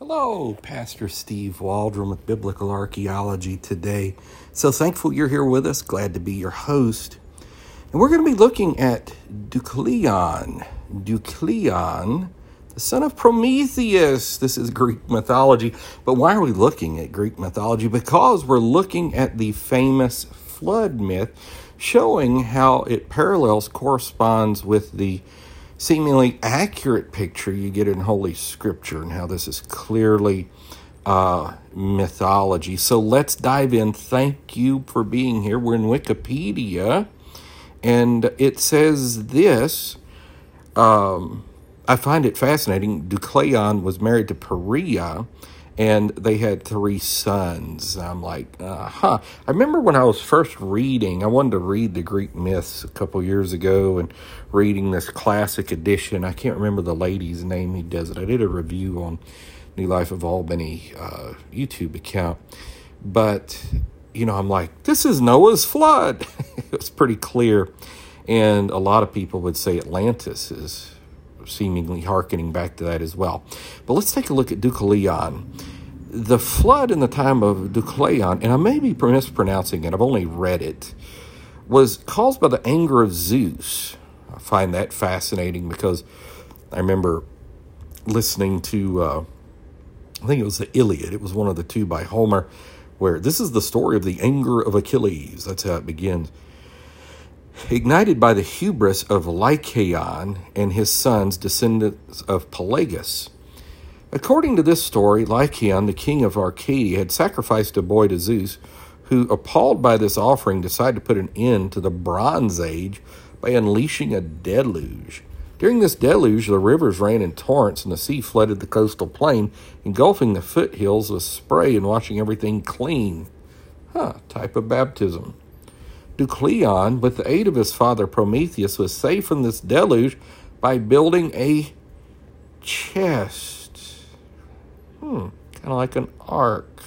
Hello, Pastor Steve Waldron with Biblical Archaeology today. So thankful you're here with us. Glad to be your host. And we're going to be looking at Deucalion. Deucalion, the son of Prometheus. This is Greek mythology. But why are we looking at Greek mythology? Because we're looking at the famous flood myth, showing how it parallels, corresponds with the seemingly accurate picture you get in Holy Scripture and how this is clearly uh, mythology. So let's dive in. Thank you for being here. We're in Wikipedia, and it says this. Um, I find it fascinating. Deucalion was married to Pyrrha, and they had three sons. I'm like, uh huh. I remember when I was first reading, I wanted to read the Greek myths a couple years ago and reading this classic edition. I can't remember the lady's name who does it. I did a review on New Life of Albany uh, YouTube account. But, you know, I'm like, this is Noah's flood. it was pretty clear. And a lot of people would say Atlantis is seemingly hearkening back to that as well. But let's take a look at Deucalion. The flood in the time of Deucalion, and I may be mispronouncing it, I've only read it, was caused by the anger of Zeus. I find that fascinating because I remember listening to, uh, I think it was the Iliad, it was one of the two by Homer, where this is the story of the anger of Achilles. That's how it begins. Ignited by the hubris of Lycaon and his sons, descendants of Pelasgus. According to this story, Lycaon, the king of Arcadia, had sacrificed a boy to Zeus, who, appalled by this offering, decided to put an end to the Bronze Age by unleashing a deluge. During this deluge, the rivers ran in torrents and the sea flooded the coastal plain, engulfing the foothills with spray and washing everything clean. Huh, type of baptism. Deucalion, with the aid of his father Prometheus, was saved from this deluge by building a chest. Hmm, kind of like an ark.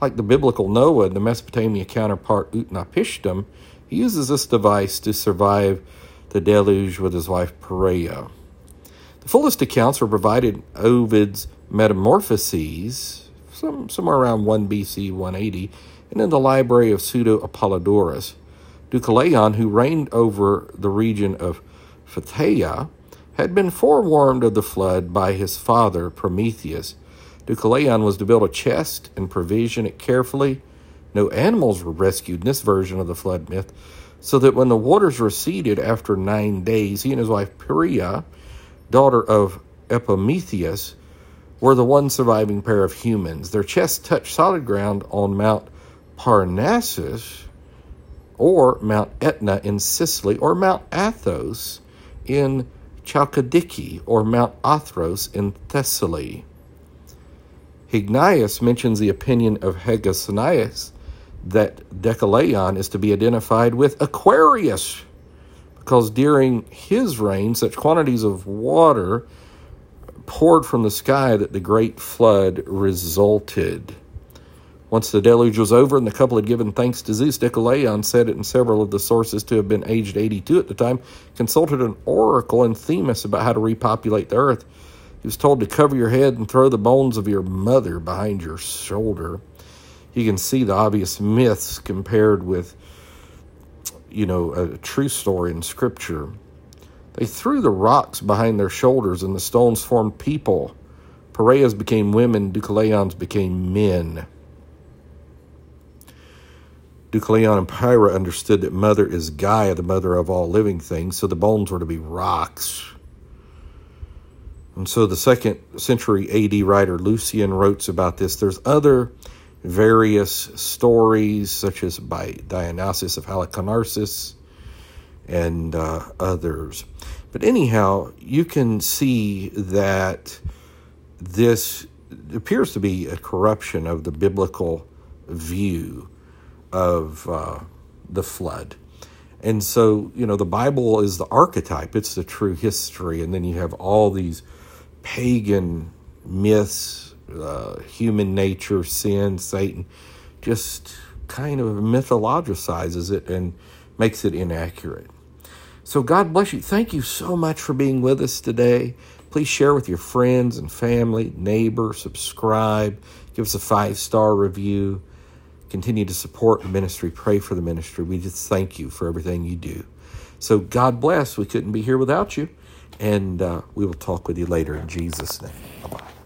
Like the biblical Noah the Mesopotamia counterpart Utnapishtim, he uses this device to survive the deluge with his wife Pyrrha. The fullest accounts were provided in Ovid's Metamorphoses, some, somewhere around 1 BC 180, and in the library of Pseudo Apollodorus. Deucalion, who reigned over the region of Phthia, had been forewarned of the flood by his father Prometheus. Deucalion was to build a chest and provision it carefully. No animals were rescued in this version of the flood myth, so that when the waters receded after nine days, he and his wife Pyrrha, daughter of Epimetheus, were the one surviving pair of humans. Their chests touched solid ground on Mount Parnassus, or Mount Etna in Sicily, or Mount Athos in Chalkidiki, or Mount Athros in Thessaly. Hyginus mentions the opinion of Hegesias that Deucalion is to be identified with Aquarius, because during his reign, such quantities of water poured from the sky that the great flood resulted. Once the deluge was over and the couple had given thanks to Zeus, Deucalion said it in several of the sources to have been aged 82 at the time, consulted an oracle in Themis about how to repopulate the earth. He was told to cover your head and throw the bones of your mother behind your shoulder. You can see the obvious myths compared with, you know, a true story in Scripture. They threw the rocks behind their shoulders, and the stones formed people. Pyrrha's became women, Deucalion's became men. Deucalion and Pyrrha understood that Mother is Gaia, the mother of all living things, so the bones were to be rocks. And so the second century AD writer Lucian wrote about this. There's other various stories, such as by Dionysius of Halicarnassus and uh, others. But anyhow, you can see that this appears to be a corruption of the biblical view of uh, the flood. And so, you know, the Bible is the archetype, it's the true history. And then you have all these pagan myths, uh, human nature, sin, Satan, just kind of mythologizes it and makes it inaccurate. So, God bless you. Thank you so much for being with us today. Please share with your friends and family, neighbor, subscribe, give us a five star review. Continue to support the ministry, pray for the ministry. We just thank you for everything you do. So, God bless. We couldn't be here without you. And uh, we will talk with you later in Jesus' name. Bye bye.